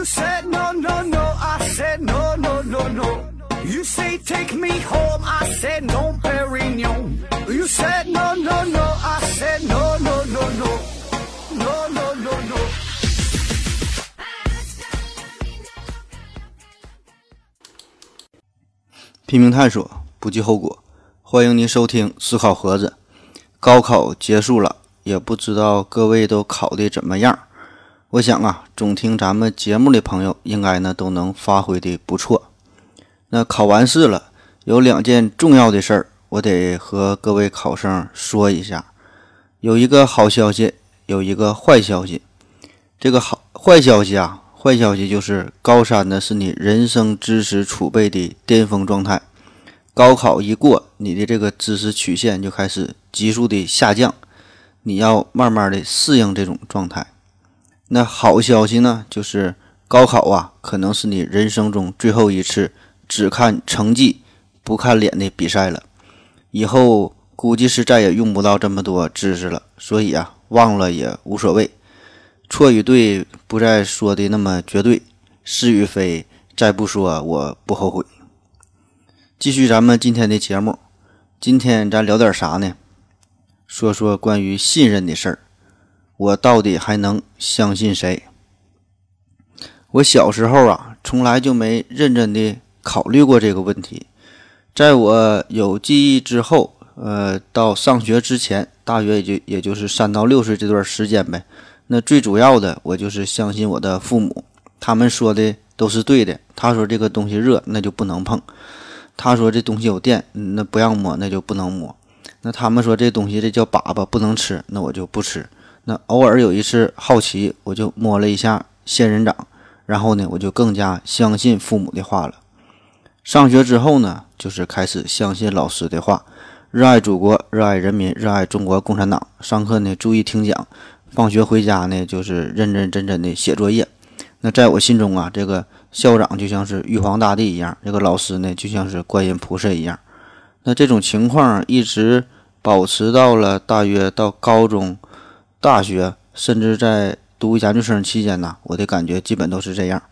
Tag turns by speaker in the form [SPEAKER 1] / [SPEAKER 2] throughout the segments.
[SPEAKER 1] You said no, no, no. I said no, no, no, no. You say take me home. I said no, Perignon. You said no, no, no. I said no, no, no, no. No, no, no, no.
[SPEAKER 2] 拼命探索，不计后果。欢迎您收听思考盒子。高考结束了，也不知道各位都考的怎么样。我想啊，总听咱们节目的朋友应该呢都能发挥的不错。那考完试了，有两件重要的事儿，我得和各位考生说一下。有一个好消息，有一个坏消息。这个好坏消息啊，坏消息就是高三呢是你人生知识储备的巅峰状态。高考一过，你的这个知识曲线就开始急速的下降，你要慢慢的适应这种状态。那好消息呢，就是高考啊，可能是你人生中最后一次只看成绩不看脸的比赛了。以后估计是再也用不到这么多知识了，所以啊，忘了也无所谓。错与对不再说的那么绝对，是与非再不说，我不后悔。继续咱们今天的节目，今天咱聊点啥呢？说说关于信任的事儿。我到底还能相信谁？我小时候啊，从来就没认真的考虑过这个问题。在我有记忆之后，呃，到上学之前，大约也就也就是三到六岁这段时间呗。那最主要的，我就是相信我的父母，他们说的都是对的。他说这个东西热，那就不能碰；他说这东西有电，那不让摸，那就不能摸。那他们说这东西这叫粑粑，不能吃，那我就不吃。那偶尔有一次好奇，我就摸了一下仙人掌，然后呢，我就更加相信父母的话了。上学之后呢，就是开始相信老师的话，热爱祖国，热爱人民，热爱中国共产党。上课呢，注意听讲；放学回家呢，就是认认真真的写作业。那在我心中啊，这个校长就像是玉皇大帝一样，这个老师呢，就像是观音菩萨一样。那这种情况一直保持到了大约到高中。大学甚至在读研究生期间呢，我的感觉基本都是这样。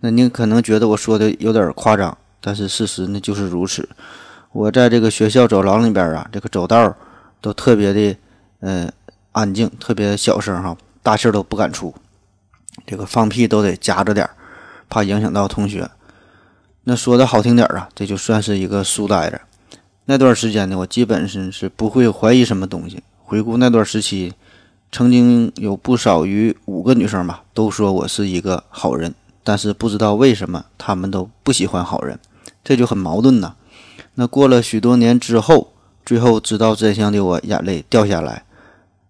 [SPEAKER 2] 那您可能觉得我说的有点夸张，但是事实呢就是如此。我在这个学校走廊里边啊，这个走道都特别的嗯安静，特别小声哈，大气都不敢出。这个放屁都得夹着点，怕影响到同学。那说的好听点啊，这就算是一个书呆子。那段时间呢，我基本是是不会怀疑什么东西。回顾那段时期。曾经有不少于五个女生吧，都说我是一个好人，但是不知道为什么她们都不喜欢好人，这就很矛盾呐。那过了许多年之后，最后知道真相的我眼泪掉下来。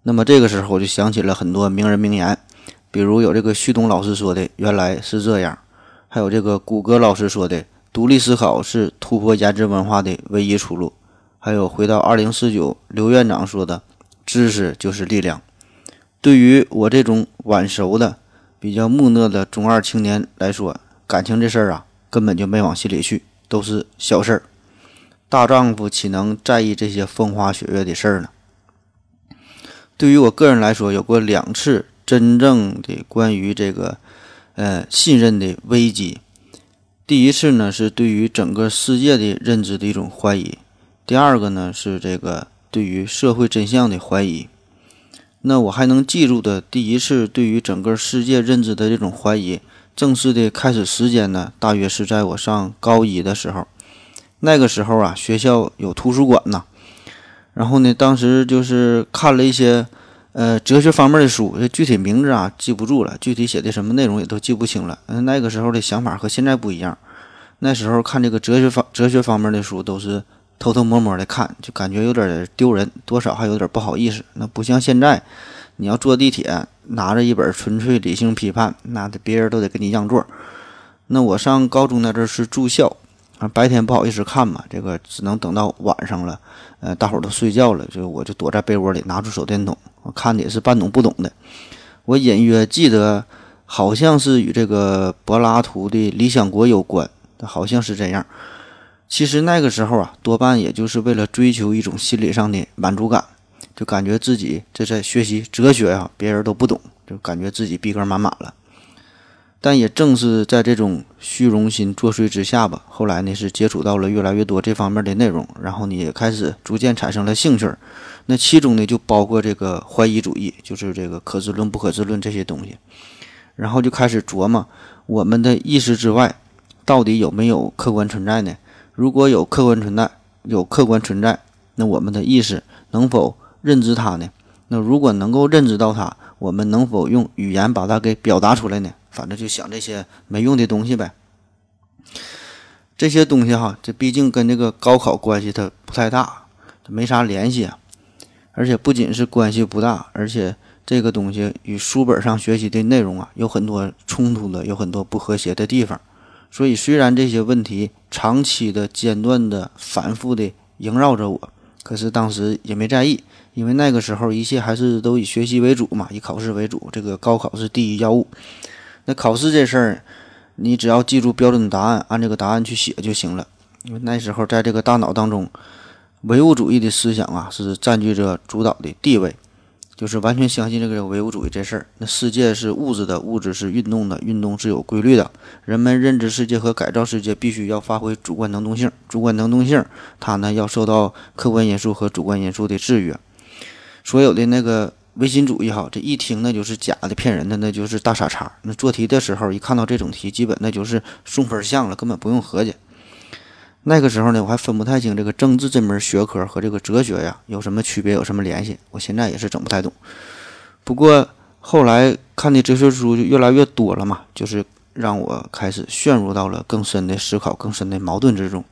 [SPEAKER 2] 那么这个时候我就想起了很多名人名言，比如有这个旭东老师说的“原来是这样”，还有这个谷歌老师说的“独立思考是突破颜值文化的唯一出路”，还有回到二零四九刘院长说的“知识就是力量”。对于我这种晚熟的、比较木讷的中二青年来说，感情这事儿啊，根本就没往心里去，都是小事儿。大丈夫岂能在意这些风花雪月的事儿呢？对于我个人来说，有过两次真正的关于这个呃信任的危机。第一次呢，是对于整个世界的认知的一种怀疑；第二个呢，是这个对于社会真相的怀疑。那我还能记住的第一次对于整个世界认知的这种怀疑，正式的开始时间呢，大约是在我上高一的时候。那个时候啊，学校有图书馆呐，然后呢，当时就是看了一些呃哲学方面的书，具体名字啊记不住了，具体写的什么内容也都记不清了。那个时候的想法和现在不一样，那时候看这个哲学方哲学方面的书都是。偷偷摸摸的看，就感觉有点丢人，多少还有点不好意思。那不像现在，你要坐地铁，拿着一本《纯粹理性批判》，那别人都得给你让座。那我上高中那阵是住校，啊，白天不好意思看嘛，这个只能等到晚上了，呃，大伙儿都睡觉了，就我就躲在被窝里，拿出手电筒，我看的也是半懂不懂的。我隐约记得，好像是与这个柏拉图的《理想国》有关，好像是这样。其实那个时候啊，多半也就是为了追求一种心理上的满足感，就感觉自己这在学习哲学呀，别人都不懂，就感觉自己逼格满满了。但也正是在这种虚荣心作祟之下吧，后来呢是接触到了越来越多这方面的内容，然后呢也开始逐渐产生了兴趣。那其中呢就包括这个怀疑主义，就是这个可知论、不可知论这些东西。然后就开始琢磨，我们的意识之外到底有没有客观存在呢？如果有客观存在，有客观存在，那我们的意识能否认知它呢？那如果能够认知到它，我们能否用语言把它给表达出来呢？反正就想这些没用的东西呗。这些东西哈，这毕竟跟这个高考关系它不太大，没啥联系啊。而且不仅是关系不大，而且这个东西与书本上学习的内容啊有很多冲突的，有很多不和谐的地方。所以虽然这些问题长期的、间断的、反复的萦绕着我，可是当时也没在意。因为那个时候一切还是都以学习为主嘛，以考试为主，这个高考是第一要务。那考试这事儿，你只要记住标准答案，按这个答案去写就行了。因为那时候在这个大脑当中，唯物主义的思想啊是占据着主导的地位。就是完全相信这个唯物主义这事儿。那世界是物质的，物质是运动的，运动是有规律的。人们认知世界和改造世界必须要发挥主观能动性，主观能动性它呢要受到客观因素和主观因素的制约。所有的那个唯心主义哈，这一听那就是假的、骗人的，那就是大傻叉。那做题的时候一看到这种题，基本那就是送分项了，根本不用合计。那个时候呢，我还分不太清这个政治这门学科和这个哲学呀有什么区别，有什么联系。我现在也是整不太懂。不过后来看的哲学书就越来越多了嘛，就是让我开始陷入到了更深的思考、更深的矛盾之中。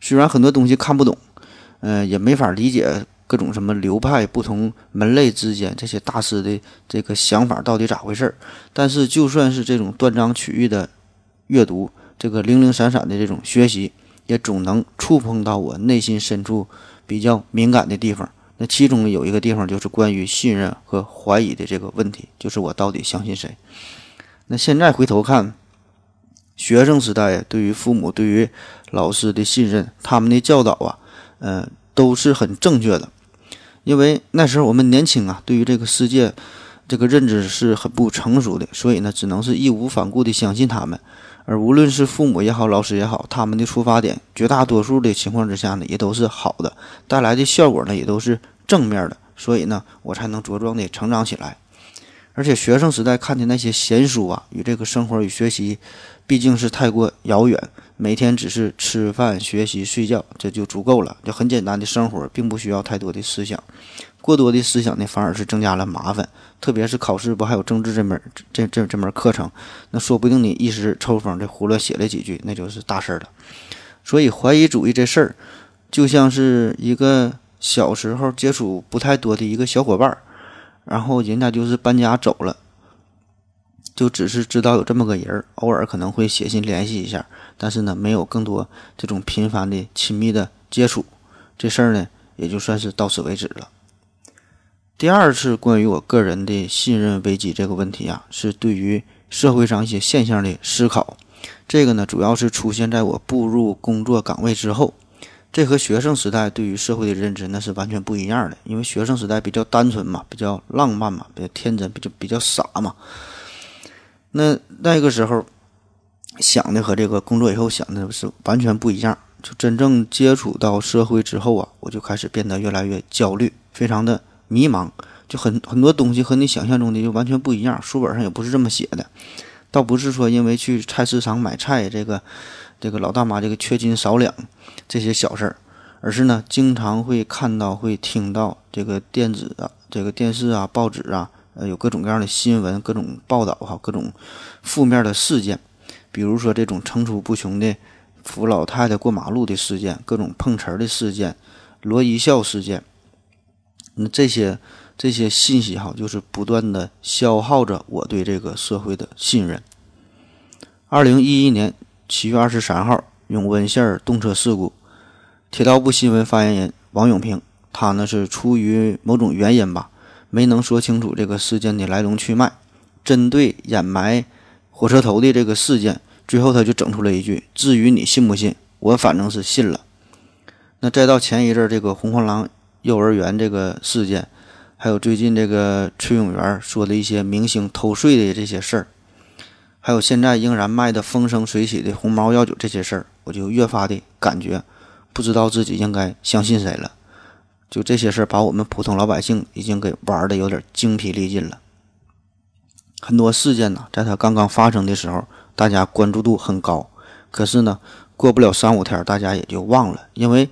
[SPEAKER 2] 虽然很多东西看不懂，嗯，也没法理解各种什么流派、不同门类之间这些大师的这个想法到底咋回事儿。但是就算是这种断章取义的阅读，这个零零散散的这种学习。也总能触碰到我内心深处比较敏感的地方。那其中有一个地方就是关于信任和怀疑的这个问题，就是我到底相信谁？那现在回头看，学生时代对于父母、对于老师的信任，他们的教导啊，嗯，都是很正确的。因为那时候我们年轻啊，对于这个世界这个认知是很不成熟的，所以呢，只能是义无反顾地相信他们。而无论是父母也好，老师也好，他们的出发点，绝大多数的情况之下呢，也都是好的，带来的效果呢，也都是正面的，所以呢，我才能茁壮的成长起来。而且学生时代看的那些闲书啊，与这个生活与学习，毕竟是太过遥远，每天只是吃饭、学习、睡觉，这就足够了，就很简单的生活，并不需要太多的思想。过多的思想呢，反而是增加了麻烦。特别是考试不还有政治这门这这这门课程，那说不定你一时抽风这胡乱写了几句，那就是大事儿了。所以怀疑主义这事儿，就像是一个小时候接触不太多的一个小伙伴，然后人家就是搬家走了，就只是知道有这么个人，偶尔可能会写信联系一下，但是呢，没有更多这种频繁的亲密的接触，这事儿呢，也就算是到此为止了。第二次关于我个人的信任危机这个问题啊，是对于社会上一些现象的思考。这个呢，主要是出现在我步入工作岗位之后。这和学生时代对于社会的认知那是完全不一样的。因为学生时代比较单纯嘛，比较浪漫嘛，比较天真，比较比较傻嘛。那那个时候想的和这个工作以后想的是完全不一样。就真正接触到社会之后啊，我就开始变得越来越焦虑，非常的。迷茫，就很很多东西和你想象中的就完全不一样。书本上也不是这么写的，倒不是说因为去菜市场买菜，这个这个老大妈这个缺斤少两这些小事儿，而是呢，经常会看到、会听到这个电子啊、这个电视啊、报纸啊，呃，有各种各样的新闻、各种报道哈，各种负面的事件，比如说这种层出不穷的扶老太太过马路的事件，各种碰瓷儿的事件，罗一笑事件。那这些这些信息哈，就是不断的消耗着我对这个社会的信任。二零一一年七月二十三号，永温线动车事故，铁道部新闻发言人王永平，他呢是出于某种原因吧，没能说清楚这个事件的来龙去脉，针对掩埋火车头的这个事件，最后他就整出了一句：“至于你信不信，我反正是信了。”那再到前一阵这个红黄狼。幼儿园这个事件，还有最近这个崔永元说的一些明星偷税的这些事儿，还有现在仍然卖的风生水起的红毛药酒这些事儿，我就越发的感觉不知道自己应该相信谁了。就这些事儿，把我们普通老百姓已经给玩的有点精疲力尽了。很多事件呢，在它刚刚发生的时候，大家关注度很高，可是呢，过不了三五天，大家也就忘了，因为。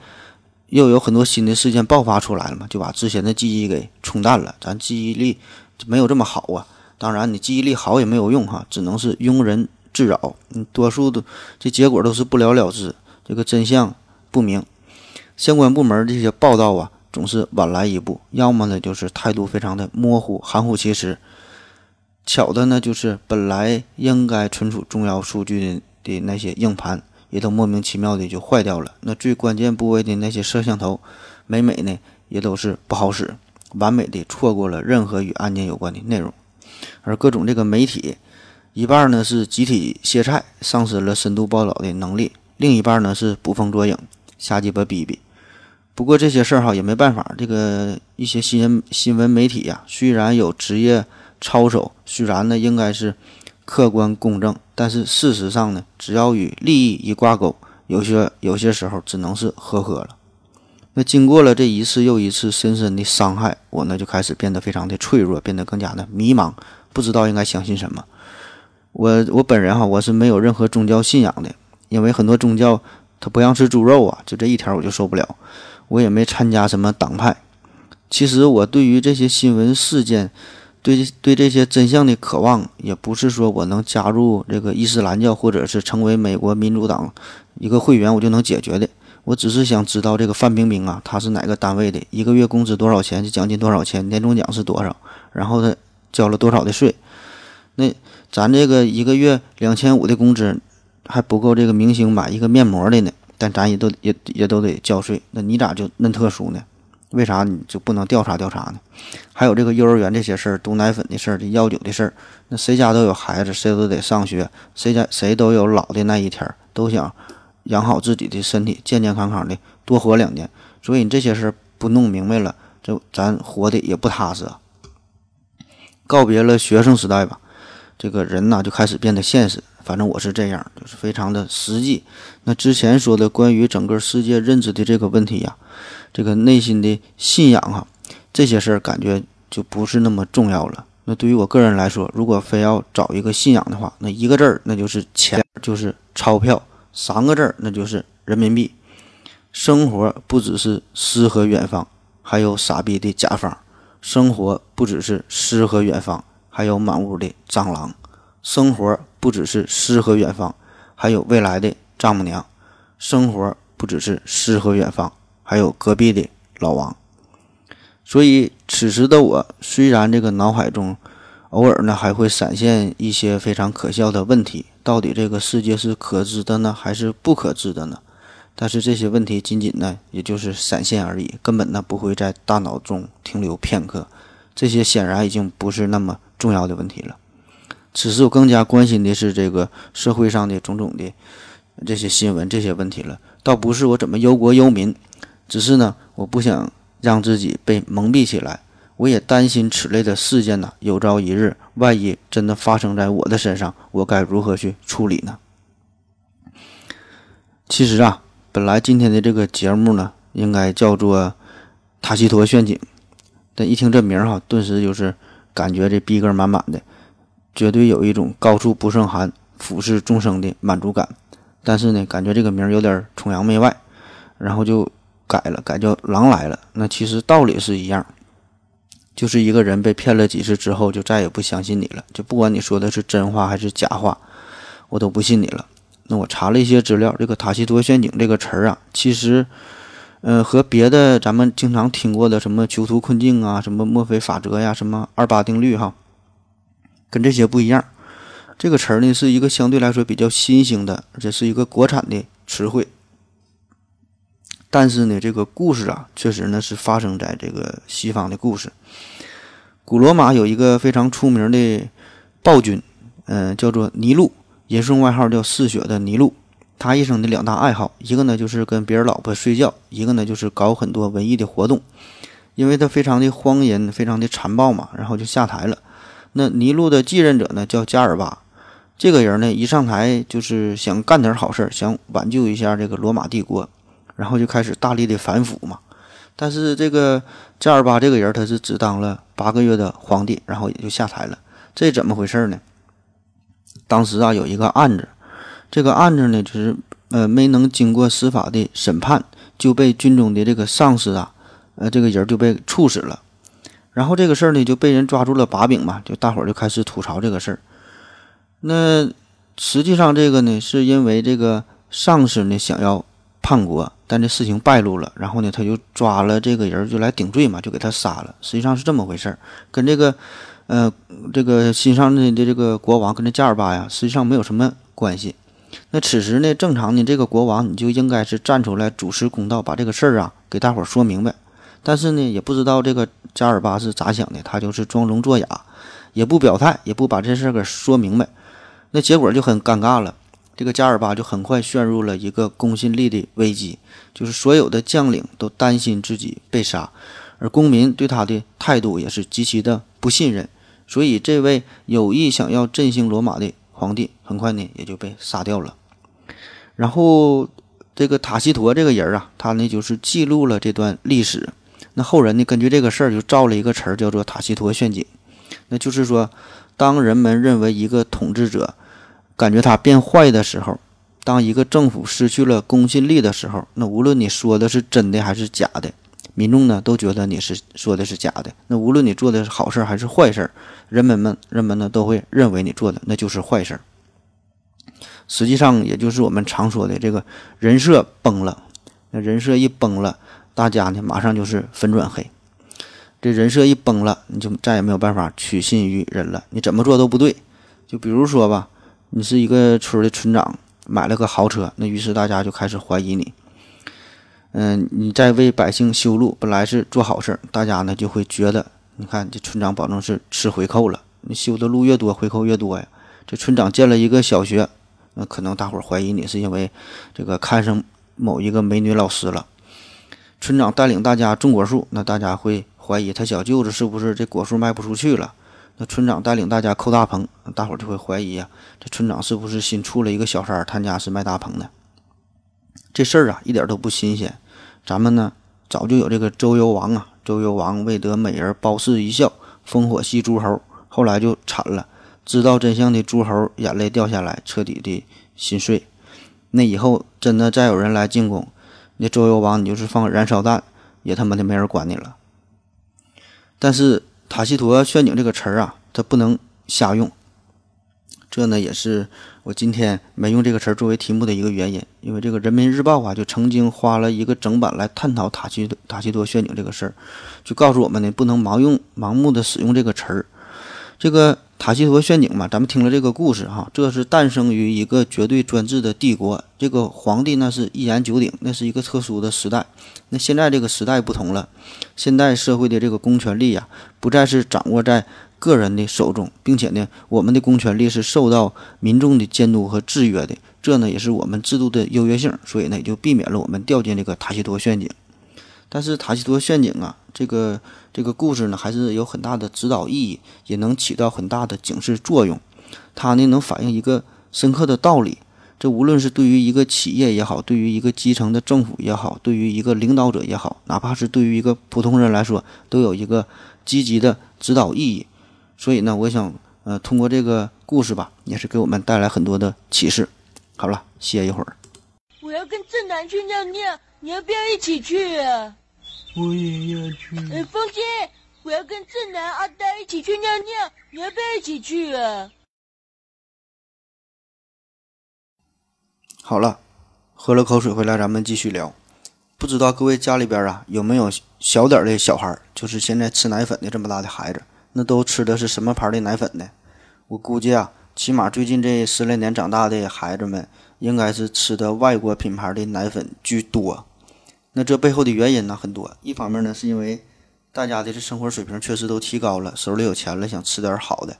[SPEAKER 2] 又有很多新的事件爆发出来了嘛，就把之前的记忆给冲淡了。咱记忆力没有这么好啊。当然，你记忆力好也没有用哈，只能是庸人自扰。嗯，多数的这结果都是不了了之，这个真相不明。相关部门这些报道啊，总是晚来一步，要么呢就是态度非常的模糊、含糊其辞。巧的呢，就是本来应该存储重要数据的的那些硬盘。也都莫名其妙的就坏掉了。那最关键部位的那些摄像头，每每呢也都是不好使，完美的错过了任何与案件有关的内容。而各种这个媒体，一半呢是集体歇菜，丧失了深度报道的能力；另一半呢是捕风捉影，瞎鸡巴逼逼。不过这些事儿哈也没办法，这个一些新闻新闻媒体呀，虽然有职业操守，虽然呢应该是。客观公正，但是事实上呢，只要与利益一挂钩，有些有些时候只能是呵呵了。那经过了这一次又一次深深的伤害，我呢就开始变得非常的脆弱，变得更加的迷茫，不知道应该相信什么。我我本人哈，我是没有任何宗教信仰的，因为很多宗教他不让吃猪肉啊，就这一条我就受不了。我也没参加什么党派。其实我对于这些新闻事件。对对这些真相的渴望，也不是说我能加入这个伊斯兰教，或者是成为美国民主党一个会员，我就能解决的。我只是想知道这个范冰冰啊，她是哪个单位的，一个月工资多少钱，奖金多少钱，年终奖是多少，然后她交了多少的税。那咱这个一个月两千五的工资还不够这个明星买一个面膜的呢，但咱也都也也都得交税。那你咋就恁特殊呢？为啥你就不能调查调查呢？还有这个幼儿园这些事儿、毒奶粉的事儿、这药酒的事儿，那谁家都有孩子，谁都得上学，谁家谁都有老的那一天，都想养好自己的身体，健健康康的多活两年。所以你这些事儿不弄明白了，就咱活的也不踏实啊。告别了学生时代吧，这个人呐就开始变得现实。反正我是这样，就是非常的实际。那之前说的关于整个世界认知的这个问题呀。这个内心的信仰哈，这些事儿感觉就不是那么重要了。那对于我个人来说，如果非要找一个信仰的话，那一个字儿那就是钱，就是钞票；三个字儿那就是人民币。生活不只是诗和远方，还有傻逼的甲方；生活不只是诗和远方，还有满屋的蟑螂；生活不只是诗和远方，还有未来的丈母娘；生活不只是诗和远方。还有隔壁的老王，所以此时的我虽然这个脑海中偶尔呢还会闪现一些非常可笑的问题，到底这个世界是可知的呢，还是不可知的呢？但是这些问题仅仅呢也就是闪现而已，根本呢不会在大脑中停留片刻。这些显然已经不是那么重要的问题了。此时我更加关心的是这个社会上的种种的这些新闻、这些问题了，倒不是我怎么忧国忧民。只是呢，我不想让自己被蒙蔽起来，我也担心此类的事件呢，有朝一日万一真的发生在我的身上，我该如何去处理呢？其实啊，本来今天的这个节目呢，应该叫做《塔西佗陷阱》，但一听这名儿哈，顿时就是感觉这逼格满满的，绝对有一种高处不胜寒、俯视众生的满足感。但是呢，感觉这个名儿有点崇洋媚外，然后就。改了，改叫狼来了。那其实道理是一样，就是一个人被骗了几次之后，就再也不相信你了。就不管你说的是真话还是假话，我都不信你了。那我查了一些资料，这个塔西佗陷阱这个词儿啊，其实，呃，和别的咱们经常听过的什么囚徒困境啊、什么墨菲法则呀、什么二八定律哈，跟这些不一样。这个词儿呢，是一个相对来说比较新兴的，而且是一个国产的词汇。但是呢，这个故事啊，确实呢是发生在这个西方的故事。古罗马有一个非常出名的暴君，嗯，叫做尼禄，人送外号叫嗜血的尼禄。他一生的两大爱好，一个呢就是跟别人老婆睡觉，一个呢就是搞很多文艺的活动。因为他非常的荒淫，非常的残暴嘛，然后就下台了。那尼禄的继任者呢叫加尔巴，这个人呢，一上台就是想干点好事，想挽救一下这个罗马帝国，然后就开始大力的反腐嘛。但是这个加尔巴这个人，他是只当了八个月的皇帝，然后也就下台了。这怎么回事呢？当时啊，有一个案子，这个案子呢，就是呃没能经过司法的审判，就被军中的这个上司啊，呃这个人就被处死了。然后这个事儿呢，就被人抓住了把柄嘛，就大伙儿就开始吐槽这个事儿。那实际上这个呢，是因为这个上司呢想要叛国，但这事情败露了，然后呢他就抓了这个人就来顶罪嘛，就给他杀了。实际上是这么回事儿，跟这个呃这个新上任的这个国王跟这加尔巴呀，实际上没有什么关系。那此时呢，正常呢这个国王你就应该是站出来主持公道，把这个事儿啊给大伙儿说明白。但是呢，也不知道这个加尔巴是咋想的，他就是装聋作哑，也不表态，也不把这事儿给说明白。那结果就很尴尬了，这个加尔巴就很快陷入了一个公信力的危机，就是所有的将领都担心自己被杀，而公民对他的态度也是极其的不信任，所以这位有意想要振兴罗马的皇帝，很快呢也就被杀掉了。然后这个塔西佗这个人啊，他呢就是记录了这段历史，那后人呢根据这个事儿就造了一个词儿，叫做塔西佗陷阱，那就是说，当人们认为一个统治者。感觉他变坏的时候，当一个政府失去了公信力的时候，那无论你说的是真的还是假的，民众呢都觉得你是说的是假的。那无论你做的是好事还是坏事，人们们人们呢都会认为你做的那就是坏事。实际上，也就是我们常说的这个人设崩了。那人设一崩了，大家呢马上就是粉转黑。这人设一崩了，你就再也没有办法取信于人了。你怎么做都不对。就比如说吧。你是一个村的村长，买了个豪车，那于是大家就开始怀疑你。嗯，你在为百姓修路，本来是做好事，大家呢就会觉得，你看这村长保证是吃回扣了。你修的路越多，回扣越多呀。这村长建了一个小学，那可能大伙怀疑你是因为这个看上某一个美女老师了。村长带领大家种果树，那大家会怀疑他小舅子是不是这果树卖不出去了。那村长带领大家扣大棚，大伙就会怀疑啊，这村长是不是新出了一个小三儿？他家是卖大棚的。这事儿啊，一点都不新鲜。咱们呢，早就有这个周幽王啊，周幽王为得美人褒姒一笑，烽火戏诸侯，后来就惨了。知道真相的诸侯眼泪掉下来，彻底的心碎。那以后真的再有人来进攻，那周幽王你就是放燃烧弹，也他妈的没人管你了。但是。塔西佗陷阱这个词儿啊，它不能瞎用。这呢，也是我今天没用这个词儿作为题目的一个原因。因为这个人民日报啊，就曾经花了一个整版来探讨塔西塔西佗陷阱这个事儿，就告诉我们呢，不能盲用、盲目的使用这个词儿。这个塔西佗陷阱嘛，咱们听了这个故事哈，这是诞生于一个绝对专制的帝国，这个皇帝那是一言九鼎，那是一个特殊的时代。那现在这个时代不同了，现代社会的这个公权力呀，不再是掌握在个人的手中，并且呢，我们的公权力是受到民众的监督和制约的，这呢也是我们制度的优越性，所以呢也就避免了我们掉进这个塔西佗陷阱。但是塔西佗陷阱啊，这个这个故事呢，还是有很大的指导意义，也能起到很大的警示作用，它呢能反映一个深刻的道理。这无论是对于一个企业也好，对于一个基层的政府也好，对于一个领导者也好，哪怕是对于一个普通人来说，都有一个积极的指导意义。所以呢，我想，呃，通过这个故事吧，也是给我们带来很多的启示。好了，歇一会儿。
[SPEAKER 3] 我要跟正南去尿尿，你要不要一起去啊？
[SPEAKER 4] 我也要去。
[SPEAKER 3] 哎，风姐，我要跟正南、阿呆一起去尿尿，你要不要一起去啊？
[SPEAKER 2] 好了，喝了口水回来，咱们继续聊。不知道各位家里边啊有没有小点的小孩，就是现在吃奶粉的这么大的孩子，那都吃的是什么牌的奶粉呢？我估计啊，起码最近这十来年长大的孩子们，应该是吃的外国品牌的奶粉居多。那这背后的原因呢很多，一方面呢是因为大家的这生活水平确实都提高了，手里有钱了，想吃点好的。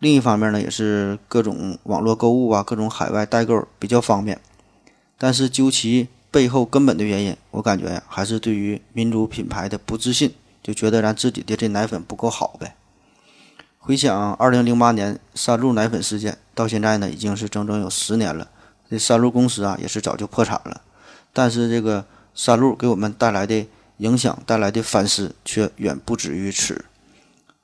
[SPEAKER 2] 另一方面呢，也是各种网络购物啊，各种海外代购比较方便。但是究其背后根本的原因，我感觉呀，还是对于民族品牌的不自信，就觉得咱自己的这奶粉不够好呗。回想二零零八年三鹿奶粉事件，到现在呢已经是整整有十年了。这三鹿公司啊也是早就破产了，但是这个三鹿给我们带来的影响、带来的反思却远不止于此。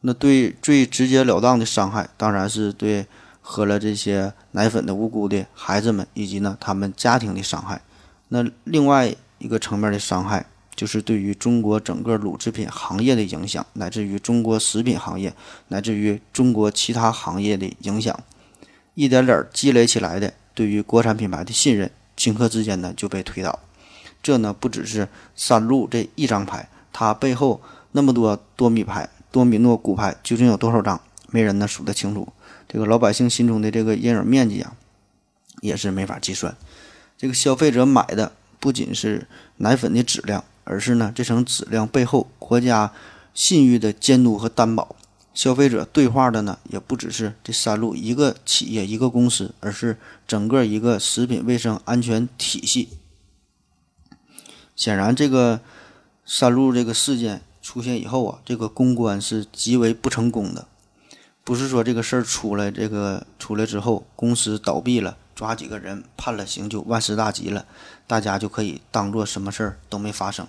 [SPEAKER 2] 那对最直截了当的伤害，当然是对喝了这些奶粉的无辜的孩子们以及呢他们家庭的伤害。那另外一个层面的伤害，就是对于中国整个乳制品行业的影响，乃至于中国食品行业，乃至于中国其他行业的影响，一点点积累起来的对于国产品牌的信任，顷刻之间呢就被推倒。这呢不只是三鹿这一张牌，它背后那么多多米牌。多米诺骨牌究竟有多少张？没人呢数得清楚。这个老百姓心中的这个阴影面积啊，也是没法计算。这个消费者买的不仅是奶粉的质量，而是呢这层质量背后国家信誉的监督和担保。消费者对话的呢也不只是这三鹿一个企业一个公司，而是整个一个食品卫生安全体系。显然，这个三鹿这个事件。出现以后啊，这个公关是极为不成功的。不是说这个事儿出来，这个出来之后公司倒闭了，抓几个人判了刑就万事大吉了，大家就可以当做什么事儿都没发生。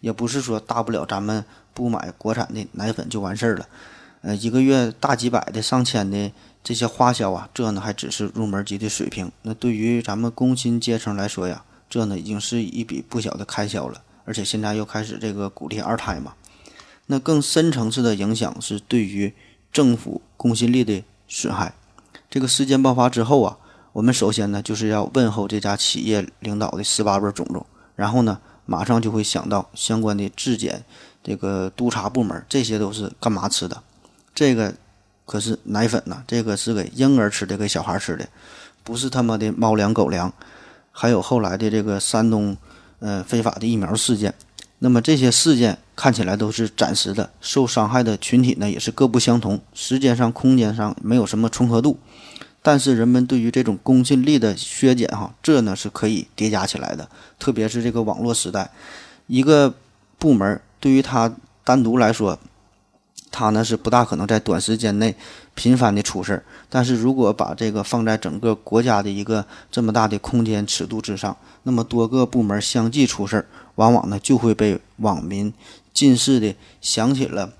[SPEAKER 2] 也不是说大不了咱们不买国产的奶粉就完事儿了。呃，一个月大几百的、上千的这些花销啊，这呢还只是入门级的水平。那对于咱们工薪阶层来说呀，这呢已经是一笔不小的开销了。而且现在又开始这个鼓励二胎嘛，那更深层次的影响是对于政府公信力的损害。这个事件爆发之后啊，我们首先呢就是要问候这家企业领导的十八辈种种，然后呢马上就会想到相关的质检、这个督查部门，这些都是干嘛吃的？这个可是奶粉呐，这个是给婴儿吃的，给小孩吃的，不是他妈的猫粮狗粮。还有后来的这个山东。呃，非法的疫苗事件，那么这些事件看起来都是暂时的，受伤害的群体呢也是各不相同，时间上、空间上没有什么重合度，但是人们对于这种公信力的削减，哈，这呢是可以叠加起来的，特别是这个网络时代，一个部门对于他单独来说。它呢是不大可能在短时间内频繁的出事儿，但是如果把这个放在整个国家的一个这么大的空间尺度之上，那么多个部门相继出事儿，往往呢就会被网民近似的想起了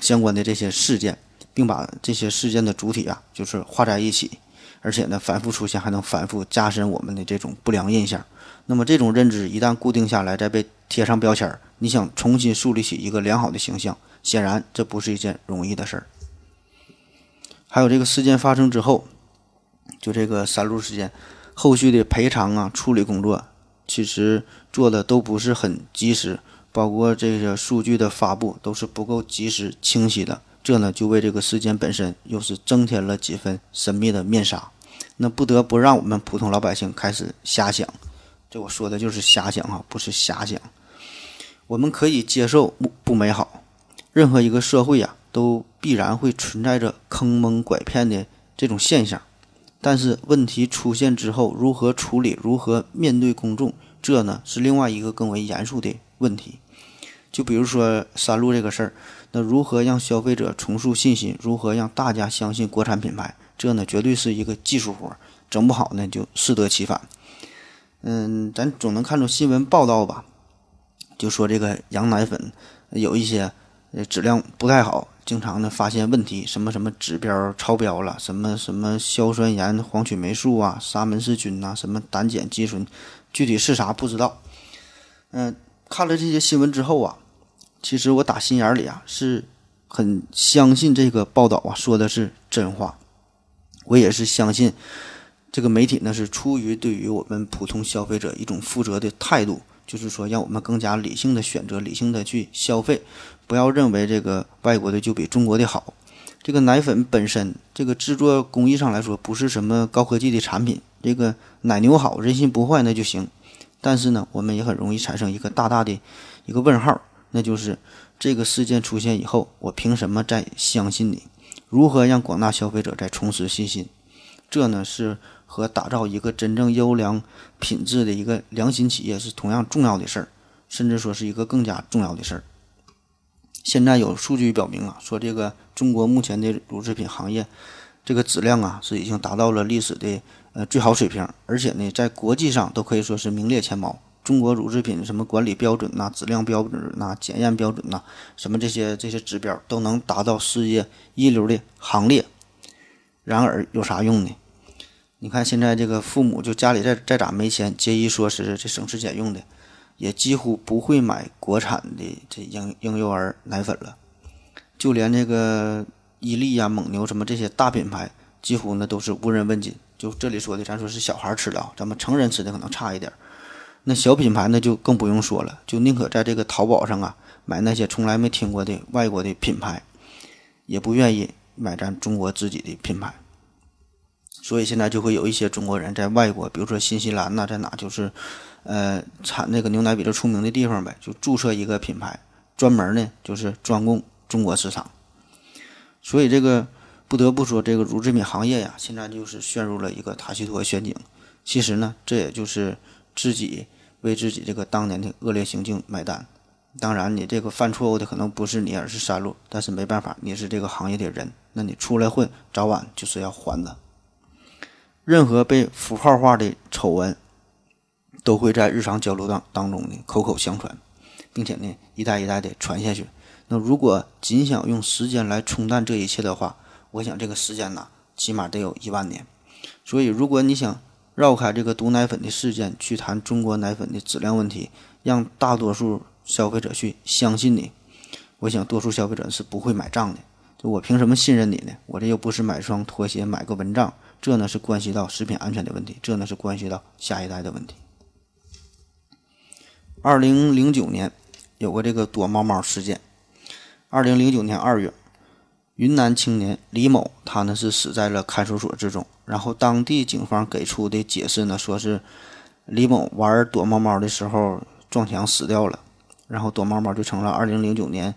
[SPEAKER 2] 相关的这些事件，并把这些事件的主体啊就是画在一起，而且呢反复出现，还能反复加深我们的这种不良印象。那么这种认知一旦固定下来，再被贴上标签儿，你想重新树立起一个良好的形象。显然，这不是一件容易的事儿。还有这个事件发生之后，就这个三鹿事件后续的赔偿啊、处理工作，其实做的都不是很及时，包括这个数据的发布都是不够及时、清晰的。这呢，就为这个事件本身又是增添了几分神秘的面纱。那不得不让我们普通老百姓开始瞎想。这我说的就是瞎想啊，不是瞎想。我们可以接受不不美好。任何一个社会呀，都必然会存在着坑蒙拐骗的这种现象，但是问题出现之后，如何处理，如何面对公众，这呢是另外一个更为严肃的问题。就比如说三鹿这个事儿，那如何让消费者重塑信心，如何让大家相信国产品牌，这呢绝对是一个技术活，整不好呢就适得其反。嗯，咱总能看出新闻报道吧，就说这个羊奶粉有一些。呃，质量不太好，经常呢发现问题，什么什么指标超标了，什么什么硝酸盐、黄曲霉素啊、沙门氏菌呐，什么胆碱基醇，具体是啥不知道。嗯，看了这些新闻之后啊，其实我打心眼里啊是很相信这个报道啊说的是真话，我也是相信这个媒体呢是出于对于我们普通消费者一种负责的态度。就是说，让我们更加理性的选择，理性的去消费，不要认为这个外国的就比中国的好。这个奶粉本身，这个制作工艺上来说，不是什么高科技的产品。这个奶牛好，人心不坏那就行。但是呢，我们也很容易产生一个大大的一个问号，那就是这个事件出现以后，我凭什么再相信你？如何让广大消费者再重拾信心？这呢是。和打造一个真正优良品质的一个良心企业是同样重要的事儿，甚至说是一个更加重要的事儿。现在有数据表明啊，说这个中国目前的乳制品行业，这个质量啊是已经达到了历史的呃最好水平，而且呢，在国际上都可以说是名列前茅。中国乳制品什么管理标准呐、质量标准呐、检验标准呐，什么这些这些指标都能达到世界一流的行列。然而有啥用呢？你看现在这个父母就家里再再咋没钱，节衣缩食，这省吃俭用的，也几乎不会买国产的这婴婴幼儿奶粉了。就连这个伊利呀、蒙牛什么这些大品牌，几乎呢都是无人问津。就这里说的，咱说是小孩吃的啊，咱们成人吃的可能差一点。那小品牌呢，就更不用说了，就宁可在这个淘宝上啊买那些从来没听过的外国的品牌，也不愿意买咱中国自己的品牌。所以现在就会有一些中国人在外国，比如说新西兰呐，在哪就是，呃，产那个牛奶比较出名的地方呗，就注册一个品牌，专门呢就是专供中国市场。所以这个不得不说，这个乳制品行业呀，现在就是陷入了一个塔西佗陷阱。其实呢，这也就是自己。为自己这个当年的恶劣行径买单，当然你这个犯错误的可能不是你，而是山路。但是没办法，你是这个行业的人，那你出来混，早晚就是要还的。任何被符号化的丑闻，都会在日常交流当当中呢口口相传，并且呢一代一代的传下去。那如果仅想用时间来冲淡这一切的话，我想这个时间呢，起码得有一万年。所以如果你想，绕开这个毒奶粉的事件，去谈中国奶粉的质量问题，让大多数消费者去相信你，我想多数消费者是不会买账的。就我凭什么信任你呢？我这又不是买双拖鞋，买个蚊帐，这呢是关系到食品安全的问题，这呢是关系到下一代的问题。二零零九年有个这个躲猫猫事件，二零零九年二月。云南青年李某，他呢是死在了看守所之中。然后当地警方给出的解释呢，说是李某玩躲猫猫的时候撞墙死掉了。然后躲猫猫就成了2009年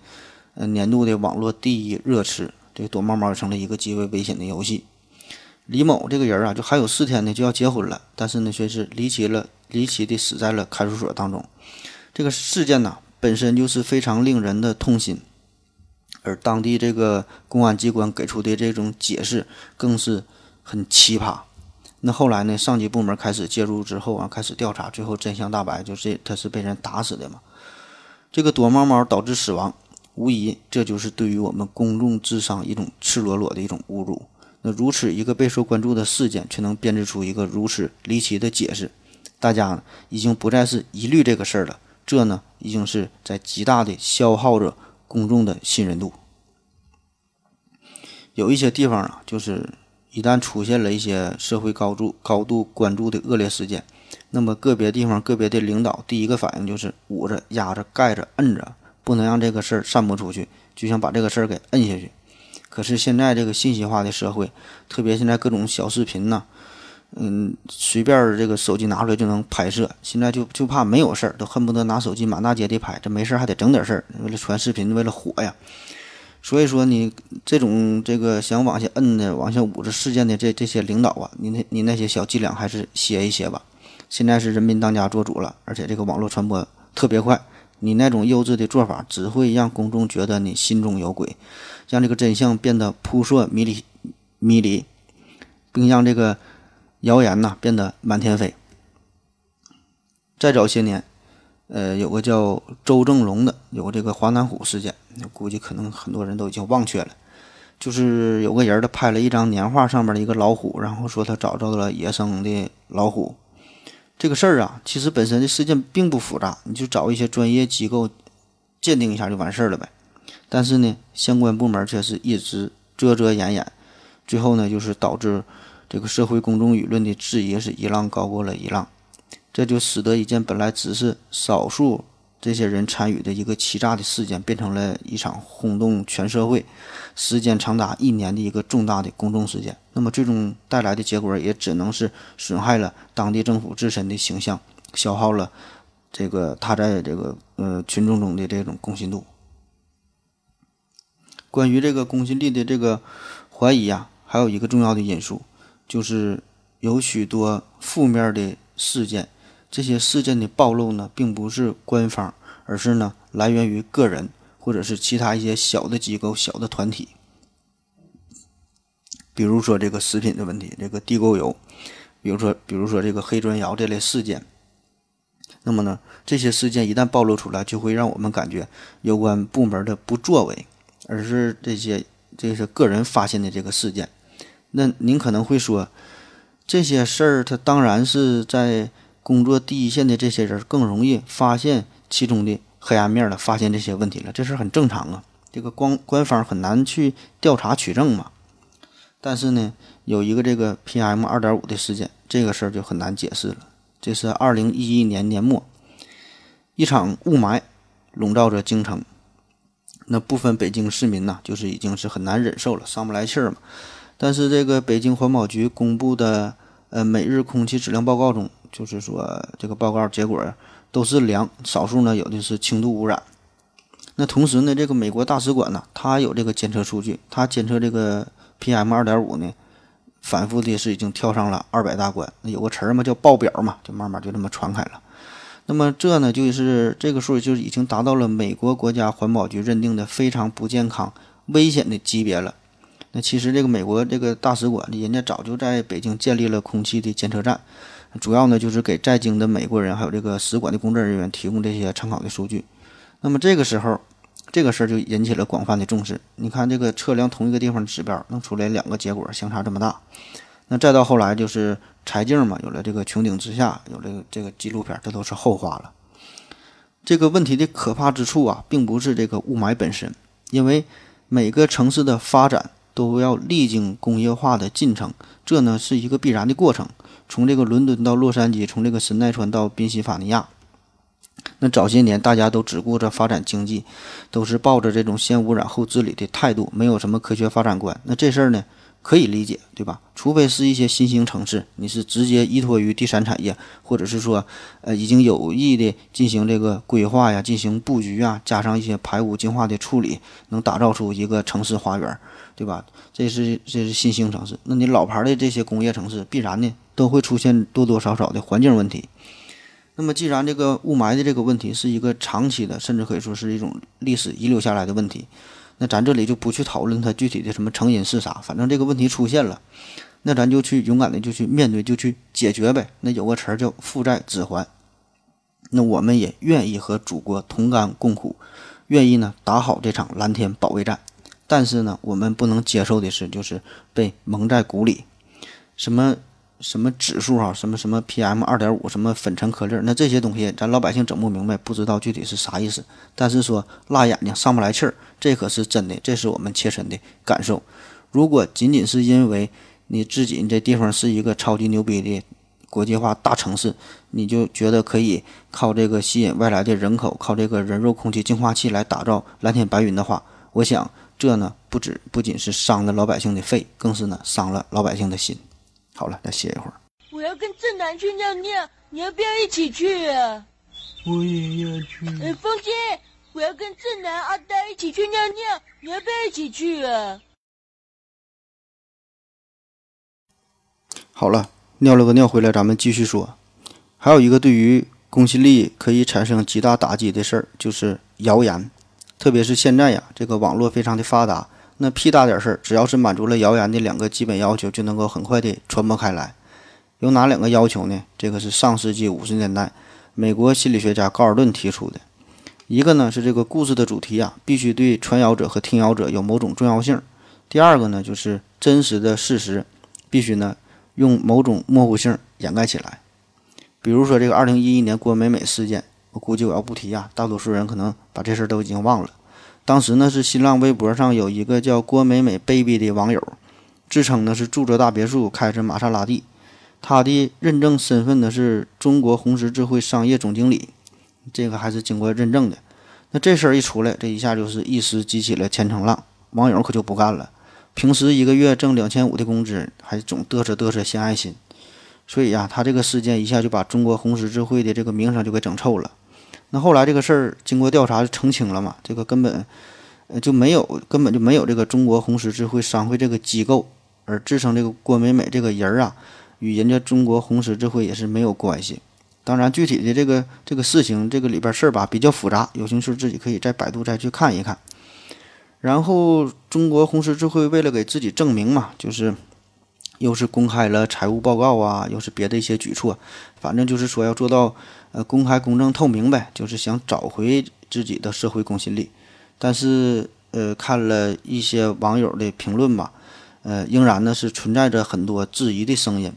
[SPEAKER 2] 呃年度的网络第一热词，这个躲猫猫成了一个极为危险的游戏。李某这个人啊，就还有四天呢就要结婚了，但是呢却是离奇了，离奇的死在了看守所当中。这个事件呢本身就是非常令人的痛心。而当地这个公安机关给出的这种解释更是很奇葩。那后来呢，上级部门开始介入之后啊，开始调查，最后真相大白，就是他是被人打死的嘛。这个躲猫猫导致死亡，无疑这就是对于我们公众智商一种赤裸裸的一种侮辱。那如此一个备受关注的事件，却能编织出一个如此离奇的解释，大家已经不再是疑虑这个事儿了。这呢，已经是在极大的消耗着。公众的信任度，有一些地方啊，就是一旦出现了一些社会高度高度关注的恶劣事件，那么个别地方个别的领导第一个反应就是捂着、压着、盖着、摁着，不能让这个事儿散播出去，就想把这个事儿给摁下去。可是现在这个信息化的社会，特别现在各种小视频呢。嗯，随便这个手机拿出来就能拍摄，现在就就怕没有事儿，都恨不得拿手机满大街的拍。这没事儿还得整点事儿，为了传视频，为了火呀。所以说，你这种这个想往下摁的、往下捂着事件的这这些领导啊，你那你那些小伎俩还是歇一歇吧。现在是人民当家做主了，而且这个网络传播特别快，你那种幼稚的做法只会让公众觉得你心中有鬼，让这个真相变得扑朔迷离迷离，并让这个。谣言呐变得满天飞。再早些年，呃，有个叫周正龙的，有这个华南虎事件，估计可能很多人都已经忘却了。就是有个人他拍了一张年画上面的一个老虎，然后说他找到了野生的老虎。这个事儿啊，其实本身的事件并不复杂，你就找一些专业机构鉴定一下就完事儿了呗。但是呢，相关部门却是一直遮遮掩掩，最后呢，就是导致。这个社会公众舆论的质疑是一浪高过了一浪，这就使得一件本来只是少数这些人参与的一个欺诈的事件，变成了一场轰动全社会、时间长达一年的一个重大的公众事件。那么最终带来的结果也只能是损害了当地政府自身的形象，消耗了这个他在这个呃群众中的这种公信度。关于这个公信力的这个怀疑啊，还有一个重要的因素。就是有许多负面的事件，这些事件的暴露呢，并不是官方，而是呢来源于个人或者是其他一些小的机构、小的团体，比如说这个食品的问题，这个地沟油，比如说比如说这个黑砖窑这类事件。那么呢，这些事件一旦暴露出来，就会让我们感觉有关部门的不作为，而是这些这是个人发现的这个事件。那您可能会说，这些事儿它当然是在工作第一线的这些人更容易发现其中的黑暗面了，发现这些问题了，这事很正常啊。这个光官方很难去调查取证嘛。但是呢，有一个这个 PM 二点五的事件，这个事儿就很难解释了。这是二零一一年年末，一场雾霾笼罩着京城，那部分北京市民呢，就是已经是很难忍受了，上不来气儿嘛。但是这个北京环保局公布的呃每日空气质量报告中，就是说这个报告结果都是良，少数呢有的是轻度污染。那同时呢，这个美国大使馆呢，它有这个监测数据，它监测这个 PM 二点五呢。反复的是已经跳上了二百大关，那有个词儿嘛叫爆表嘛，就慢慢就这么传开了。那么这呢就是这个数就已经达到了美国国家环保局认定的非常不健康、危险的级别了。那其实这个美国这个大使馆，人家早就在北京建立了空气的监测站，主要呢就是给在京的美国人还有这个使馆的工作人员提供这些参考的数据。那么这个时候。这个事儿就引起了广泛的重视。你看，这个测量同一个地方的指标，能出来两个结果相差这么大。那再到后来就是柴静嘛，有了这个穹顶之下，有了这个纪录片，这都是后话了。这个问题的可怕之处啊，并不是这个雾霾本身，因为每个城市的发展都要历经工业化的进程，这呢是一个必然的过程。从这个伦敦到洛杉矶，从这个神奈川到宾夕法尼亚。那早些年大家都只顾着发展经济，都是抱着这种先污染后治理的态度，没有什么科学发展观。那这事儿呢，可以理解，对吧？除非是一些新兴城市，你是直接依托于第三产业，或者是说，呃，已经有意的进行这个规划呀，进行布局啊，加上一些排污净化的处理，能打造出一个城市花园，对吧？这是这是新兴城市。那你老牌的这些工业城市，必然呢都会出现多多少少的环境问题。那么，既然这个雾霾的这个问题是一个长期的，甚至可以说是一种历史遗留下来的问题，那咱这里就不去讨论它具体的什么成因是啥，反正这个问题出现了，那咱就去勇敢的就去面对，就去解决呗。那有个词儿叫负债子还，那我们也愿意和祖国同甘共苦，愿意呢打好这场蓝天保卫战。但是呢，我们不能接受的是，就是被蒙在鼓里，什么？什么指数啊？什么什么 PM 二点五？什么粉尘颗粒？那这些东西咱老百姓整不明白，不知道具体是啥意思。但是说辣眼睛、上不来气儿，这可是真的，这是我们切身的感受。如果仅仅是因为你自己这地方是一个超级牛逼的国际化大城市，你就觉得可以靠这个吸引外来的人口，靠这个人肉空气净化器来打造蓝天白云的话，我想这呢不止不仅是伤了老百姓的肺，更是呢伤了老百姓的心。好了，再歇一会儿。
[SPEAKER 3] 我要跟正南去尿尿，你要不要一起去啊？
[SPEAKER 4] 我也要去。
[SPEAKER 3] 哎，风姐，我要跟正南、阿呆一起去尿尿，你要不要一起去啊？
[SPEAKER 2] 好了，尿了个尿回来，咱们继续说。还有一个对于公信力可以产生极大打击的事儿，就是谣言。特别是现在呀，这个网络非常的发达。那屁大点事儿，只要是满足了谣言的两个基本要求，就能够很快的传播开来。有哪两个要求呢？这个是上世纪五十年代美国心理学家高尔顿提出的。一个呢是这个故事的主题啊，必须对传谣者和听谣者有某种重要性。第二个呢就是真实的事实必须呢用某种模糊性掩盖起来。比如说这个二零一一年郭美美事件，我估计我要不提啊，大多数人可能把这事儿都已经忘了。当时呢，是新浪微博上有一个叫郭美美 baby 的网友，自称呢是住着大别墅，开着玛莎拉蒂，他的认证身份呢是中国红十字会商业总经理，这个还是经过认证的。那这事儿一出来，这一下就是一时激起了千层浪，网友可就不干了。平时一个月挣两千五的工资，还总嘚瑟嘚瑟献爱心，所以呀，他这个事件一下就把中国红十字会的这个名声就给整臭了。那后来这个事儿经过调查就澄清了嘛，这个根本，就没有根本就没有这个中国红十字会商会这个机构，而自称这个郭美美这个人儿啊，与人家中国红十字会也是没有关系。当然，具体的这个这个事情，这个里边事儿吧比较复杂，有兴趣自己可以在百度再去看一看。然后，中国红十字会为了给自己证明嘛，就是又是公开了财务报告啊，又是别的一些举措，反正就是说要做到呃公开、公正、透明呗，就是想找回自己的社会公信力。但是，呃，看了一些网友的评论吧，呃，仍然呢是存在着很多质疑的声音。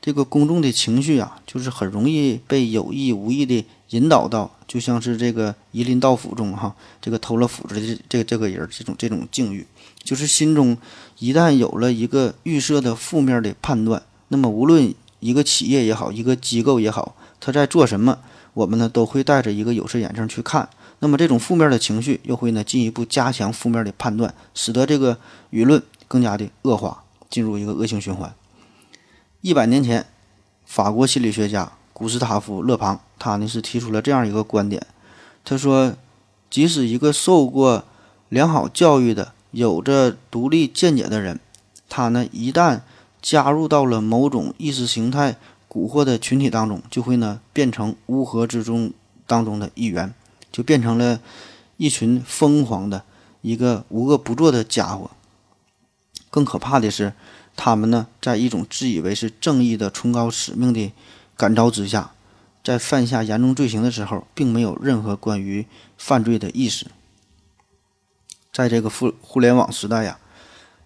[SPEAKER 2] 这个公众的情绪啊，就是很容易被有意无意的引导到，就像是这个夷陵盗斧中哈，这个偷了斧子的这这这个人这种这种境遇，就是心中一旦有了一个预设的负面的判断，那么无论一个企业也好，一个机构也好，他在做什么，我们呢都会带着一个有色眼镜去看。那么这种负面的情绪又会呢进一步加强负面的判断，使得这个舆论更加的恶化，进入一个恶性循环。一百年前，法国心理学家古斯塔夫·勒庞，他呢是提出了这样一个观点。他说，即使一个受过良好教育的、有着独立见解的人，他呢一旦加入到了某种意识形态蛊惑的群体当中，就会呢变成乌合之众当中的一员，就变成了一群疯狂的、一个无恶不作的家伙。更可怕的是。他们呢，在一种自以为是正义的崇高使命的感召之下，在犯下严重罪行的时候，并没有任何关于犯罪的意识。在这个互互联网时代呀，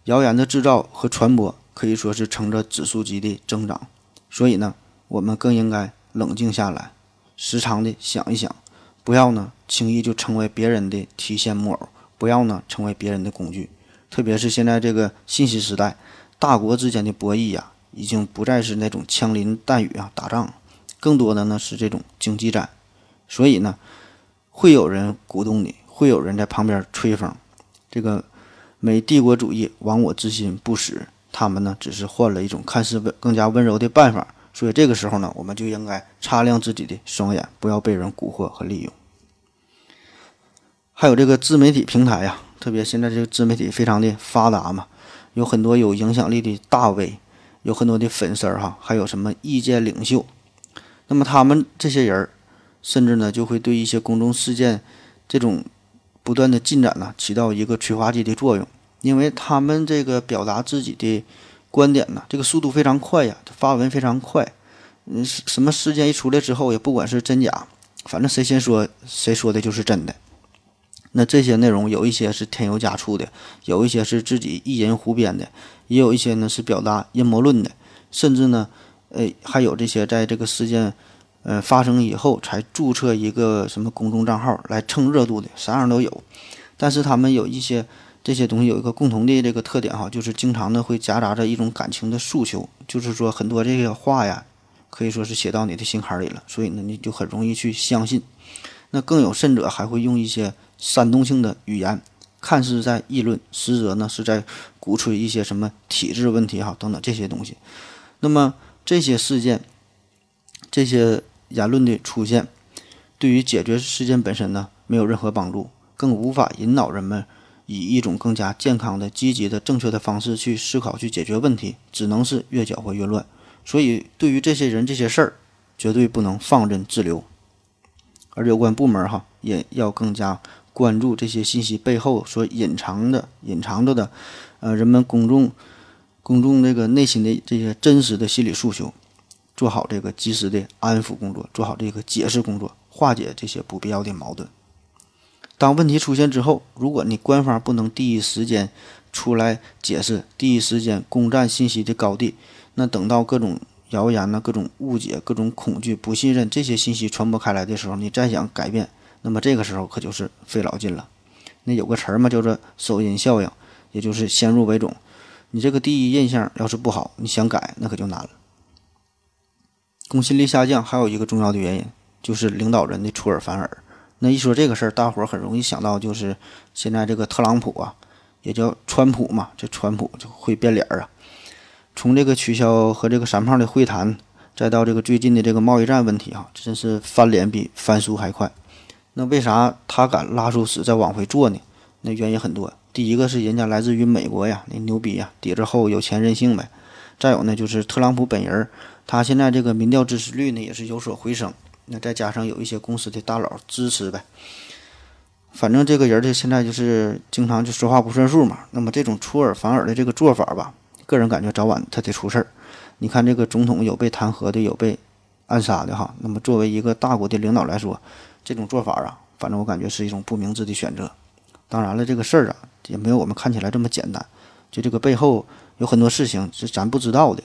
[SPEAKER 2] 谣言的制造和传播可以说是呈着指数级的增长。所以呢，我们更应该冷静下来，时常的想一想，不要呢轻易就成为别人的提线木偶，不要呢成为别人的工具。特别是现在这个信息时代。大国之间的博弈呀，已经不再是那种枪林弹雨啊打仗，更多的呢是这种经济战。所以呢，会有人鼓动你，会有人在旁边吹风。这个美帝国主义亡我之心不死，他们呢只是换了一种看似温更加温柔的办法。所以这个时候呢，我们就应该擦亮自己的双眼，不要被人蛊惑和利用。还有这个自媒体平台呀，特别现在这个自媒体非常的发达嘛。有很多有影响力的大 V，有很多的粉丝儿哈，还有什么意见领袖。那么他们这些人儿，甚至呢就会对一些公众事件这种不断的进展呢，起到一个催化剂的作用。因为他们这个表达自己的观点呢，这个速度非常快呀，发文非常快。嗯，什么事件一出来之后，也不管是真假，反正谁先说，谁说的就是真的。那这些内容有一些是添油加醋的，有一些是自己意淫胡编的，也有一些呢是表达阴谋论的，甚至呢，呃，还有这些在这个事件，呃发生以后才注册一个什么公众账号来蹭热度的，啥样都有。但是他们有一些这些东西有一个共同的这个特点哈，就是经常呢会夹杂着一种感情的诉求，就是说很多这些话呀，可以说是写到你的心坎里了，所以呢你就很容易去相信。那更有甚者还会用一些。煽动性的语言，看似在议论，实则呢是在鼓吹一些什么体制问题哈等等这些东西。那么这些事件、这些言论的出现，对于解决事件本身呢没有任何帮助，更无法引导人们以一种更加健康的、积极的、正确的方式去思考、去解决问题，只能是越搅和越乱。所以，对于这些人、这些事儿，绝对不能放任自流，而有关部门哈也要更加。关注这些信息背后所隐藏的、隐藏着的，呃，人们公众、公众这个内心的这些真实的心理诉求，做好这个及时的安抚工作，做好这个解释工作，化解这些不必要的矛盾。当问题出现之后，如果你官方不能第一时间出来解释，第一时间攻占信息的高地，那等到各种谣言呢、各种误解、各种恐惧、不信任这些信息传播开来的时候，你再想改变。那么这个时候可就是费老劲了。那有个词儿嘛，叫做“首因效应”，也就是先入为主。你这个第一印象要是不好，你想改那可就难了。公信力下降还有一个重要的原因，就是领导人的出尔反尔。那一说这个事儿，大伙儿很容易想到就是现在这个特朗普啊，也叫川普嘛，这川普就会变脸儿啊。从这个取消和这个三胖的会谈，再到这个最近的这个贸易战问题啊，真是翻脸比翻书还快。那为啥他敢拉出屎再往回做呢？那原因很多。第一个是人家来自于美国呀，那牛逼呀，底子厚，有钱任性呗。再有呢，就是特朗普本人，他现在这个民调支持率呢也是有所回升。那再加上有一些公司的大佬支持呗，反正这个人呢现在就是经常就说话不算数嘛。那么这种出尔反尔的这个做法吧，个人感觉早晚他得出事儿。你看这个总统有被弹劾的，有被暗杀的哈。那么作为一个大国的领导来说，这种做法啊，反正我感觉是一种不明智的选择。当然了，这个事儿啊，也没有我们看起来这么简单。就这个背后有很多事情是咱不知道的。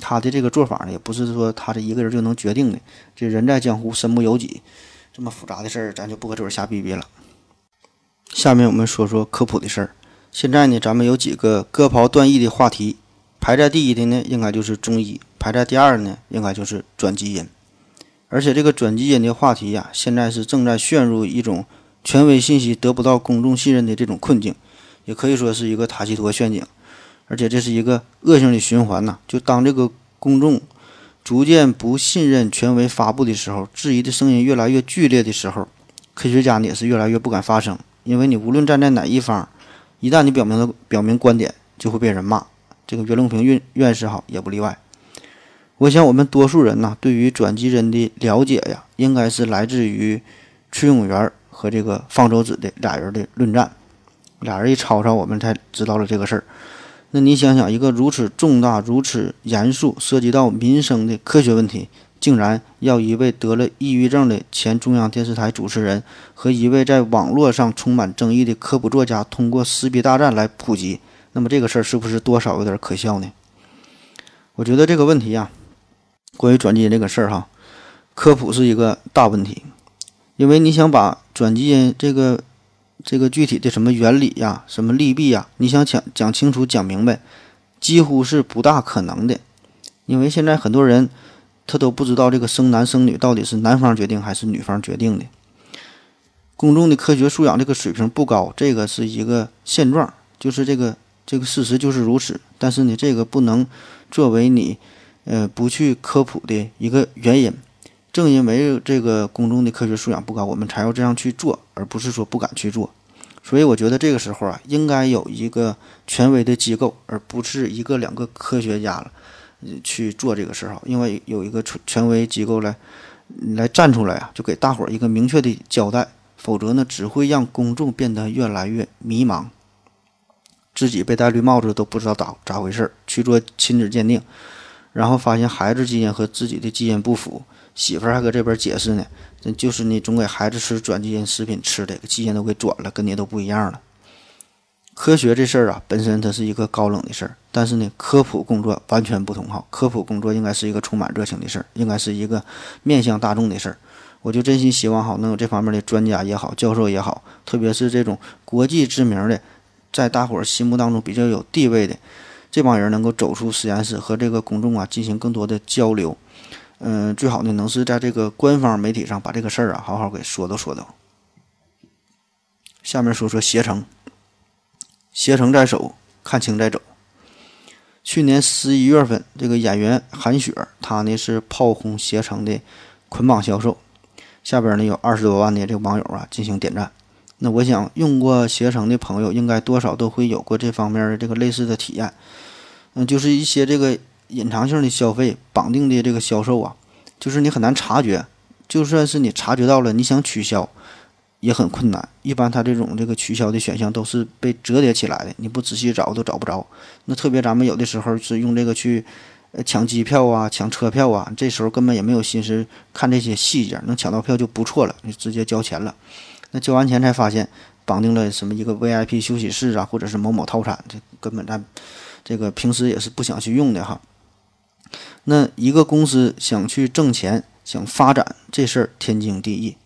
[SPEAKER 2] 他的这个做法呢，也不是说他这一个人就能决定的。这人在江湖，身不由己。这么复杂的事儿，咱就不搁这儿瞎逼逼了。下面我们说说科普的事儿。现在呢，咱们有几个割袍断义的话题，排在第一的呢，应该就是中医；排在第二呢，应该就是转基因。而且这个转基因的话题呀，现在是正在陷入一种。权威信息得不到公众信任的这种困境，也可以说是一个塔西佗陷阱，而且这是一个恶性的循环呐。就当这个公众逐渐不信任权威发布的时候，质疑的声音越来越剧烈的时候，科学家呢也是越来越不敢发声，因为你无论站在哪一方，一旦你表明了表明观点，就会被人骂。这个袁隆平院院士哈也不例外。我想我们多数人呐，对于转基因的了解呀，应该是来自于崔永元。和这个方舟子的俩人的论战，俩人一吵吵，我们才知道了这个事儿。那你想想，一个如此重大、如此严肃、涉及到民生的科学问题，竟然要一位得了抑郁症的前中央电视台主持人和一位在网络上充满争议的科普作家通过撕逼大战来普及，那么这个事儿是不是多少有点可笑呢？我觉得这个问题呀，关于转基因这个事儿哈，科普是一个大问题。因为你想把转基因这个这个具体的什么原理呀、什么利弊呀，你想讲讲清楚、讲明白，几乎是不大可能的。因为现在很多人他都不知道这个生男生女到底是男方决定还是女方决定的。公众的科学素养这个水平不高，这个是一个现状，就是这个这个事实就是如此。但是呢，这个不能作为你呃不去科普的一个原因。正因为这个公众的科学素养不高，我们才要这样去做，而不是说不敢去做。所以我觉得这个时候啊，应该有一个权威的机构，而不是一个两个科学家了，去做这个事儿。因为有一个权权威机构来来站出来啊，就给大伙儿一个明确的交代。否则呢，只会让公众变得越来越迷茫，自己被戴绿帽子都不知道咋咋回事儿，去做亲子鉴定，然后发现孩子基因和自己的基因不符。媳妇儿还搁这边解释呢，这就是你总给孩子吃转基因食品吃的，基因都给转了，跟你都不一样了。科学这事儿啊，本身它是一个高冷的事儿，但是呢，科普工作完全不同哈。科普工作应该是一个充满热情的事儿，应该是一个面向大众的事儿。我就真心希望哈，能有这方面的专家也好，教授也好，特别是这种国际知名的，在大伙儿心目当中比较有地位的这帮人，能够走出实验室，和这个公众啊进行更多的交流。嗯，最好呢，能是在这个官方媒体上把这个事儿啊好好给说道说道。下面说说携程，携程在手，看清再走。去年十一月份，这个演员韩雪，她呢是炮轰携程的捆绑销售，下边呢有二十多万的这个网友啊进行点赞。那我想用过携程的朋友，应该多少都会有过这方面的这个类似的体验。嗯，就是一些这个。隐藏性的消费绑定的这个销售啊，就是你很难察觉，就算是你察觉到了，你想取消也很困难。一般它这种这个取消的选项都是被折叠起来的，你不仔细找都找不着。那特别咱们有的时候是用这个去抢机票啊、抢车票啊，这时候根本也没有心思看这些细节，能抢到票就不错了，就直接交钱了。那交完钱才发现绑定了什么一个 VIP 休息室啊，或者是某某套餐，这根本咱这个平时也是不想去用的哈。那一个公司想去挣钱、想发展这事儿天经地义。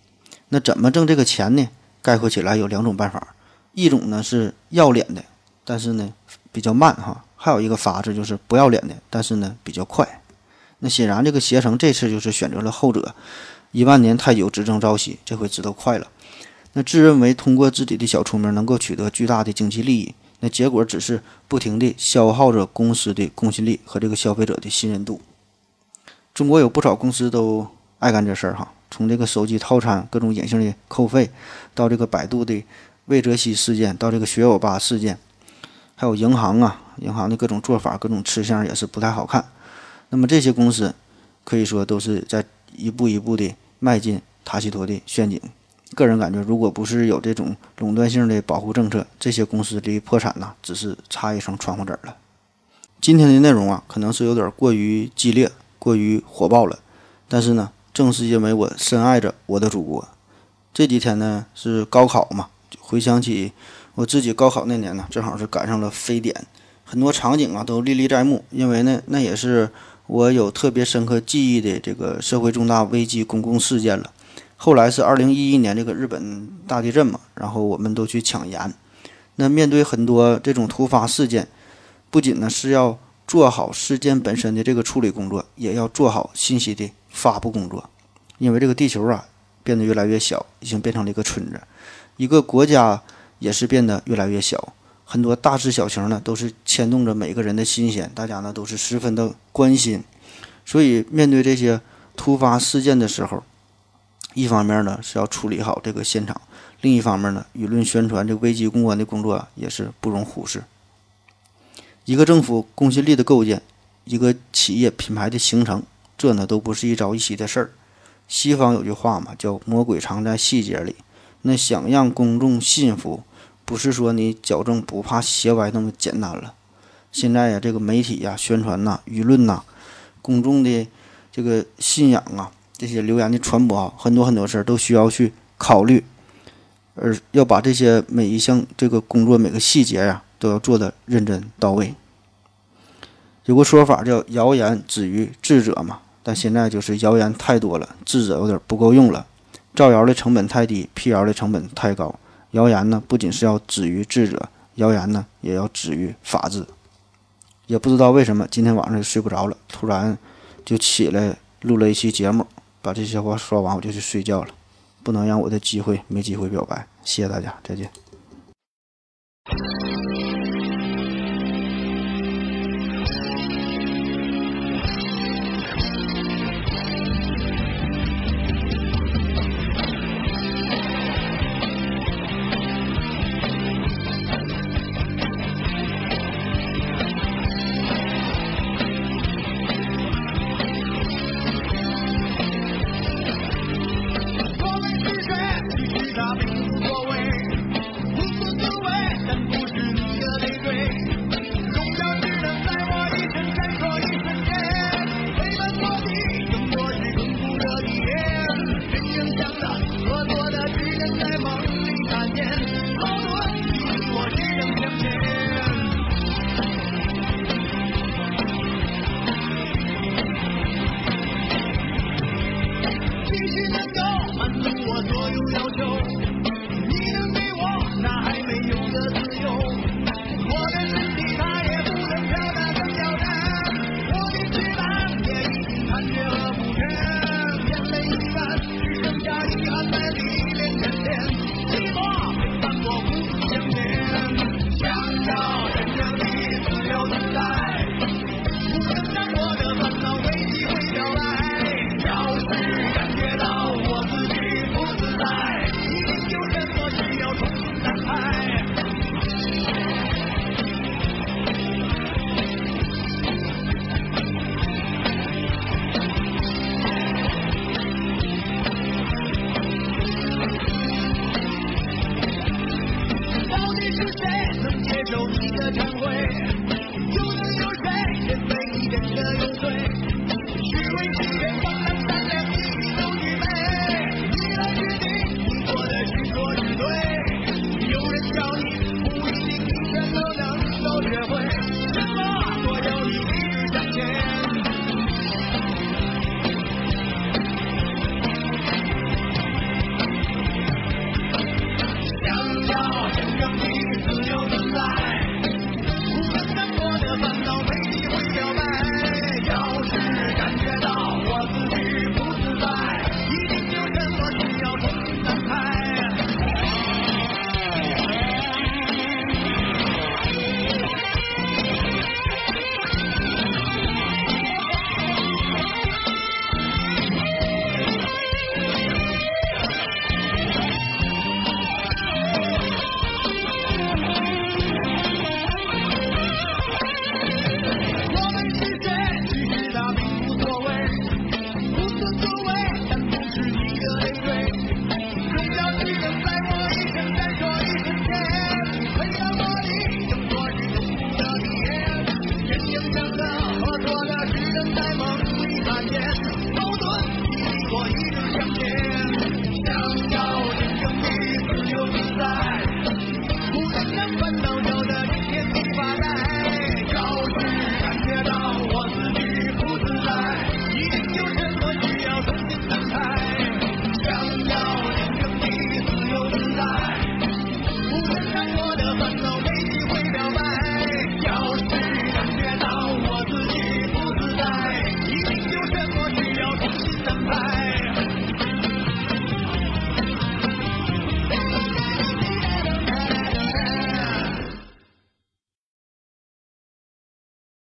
[SPEAKER 2] 那怎么挣这个钱呢？概括起来有两种办法，一种呢是要脸的，但是呢比较慢哈；还有一个法子就是不要脸的，但是呢比较快。那显然这个携程这次就是选择了后者。一万年太久，只争朝夕，这回知道快了。那自认为通过自己的小聪明能够取得巨大的经济利益。那结果只是不停地消耗着公司的公信力和这个消费者的信任度。中国有不少公司都爱干这事儿哈，从这个手机套餐各种隐性的扣费，到这个百度的魏则西事件，到这个学友吧事件，还有银行啊，银行的各种做法、各种吃相也是不太好看。那么这些公司可以说都是在一步一步的迈进塔西佗的陷阱。个人感觉，如果不是有这种垄断性的保护政策，这些公司离破产呢，只是差一层窗户纸了。今天的内容啊，可能是有点过于激烈、过于火爆了，但是呢，正是因为我深爱着我的祖国。这几天呢是高考嘛，回想起我自己高考那年呢，正好是赶上了非典，很多场景啊都历历在目，因为呢，那也是我有特别深刻记忆的这个社会重大危机公共事件了。后来是二零一一年这个日本大地震嘛，然后我们都去抢盐。那面对很多这种突发事件，不仅呢是要做好事件本身的这个处理工作，也要做好信息的发布工作。因为这个地球啊变得越来越小，已经变成了一个村子；一个国家也是变得越来越小，很多大事小情呢都是牵动着每个人的心弦，大家呢都是十分的关心。所以面对这些突发事件的时候，一方面呢是要处理好这个现场，另一方面呢，舆论宣传这危机公关的工作啊也是不容忽视。一个政府公信力的构建，一个企业品牌的形成，这呢都不是一朝一夕的事儿。西方有句话嘛，叫“魔鬼藏在细节里”。那想让公众信服，不是说你矫正不怕邪歪那么简单了。现在呀，这个媒体呀、宣传呐、舆论呐、公众的这个信仰啊。这些流言的传播啊，很多很多事儿都需要去考虑，而要把这些每一项这个工作每个细节呀，都要做的认真到位。有个说法叫“谣言止于智者”嘛，但现在就是谣言太多了，智者有点不够用了。造谣的成本太低，辟谣的成本太高。谣言呢，不仅是要止于智者，谣言呢，也要止于法治。也不知道为什么今天晚上就睡不着了，突然就起来录了一期节目。把这些话说完，我就去睡觉了，不能让我的机会没机会表白。谢谢大家，再见。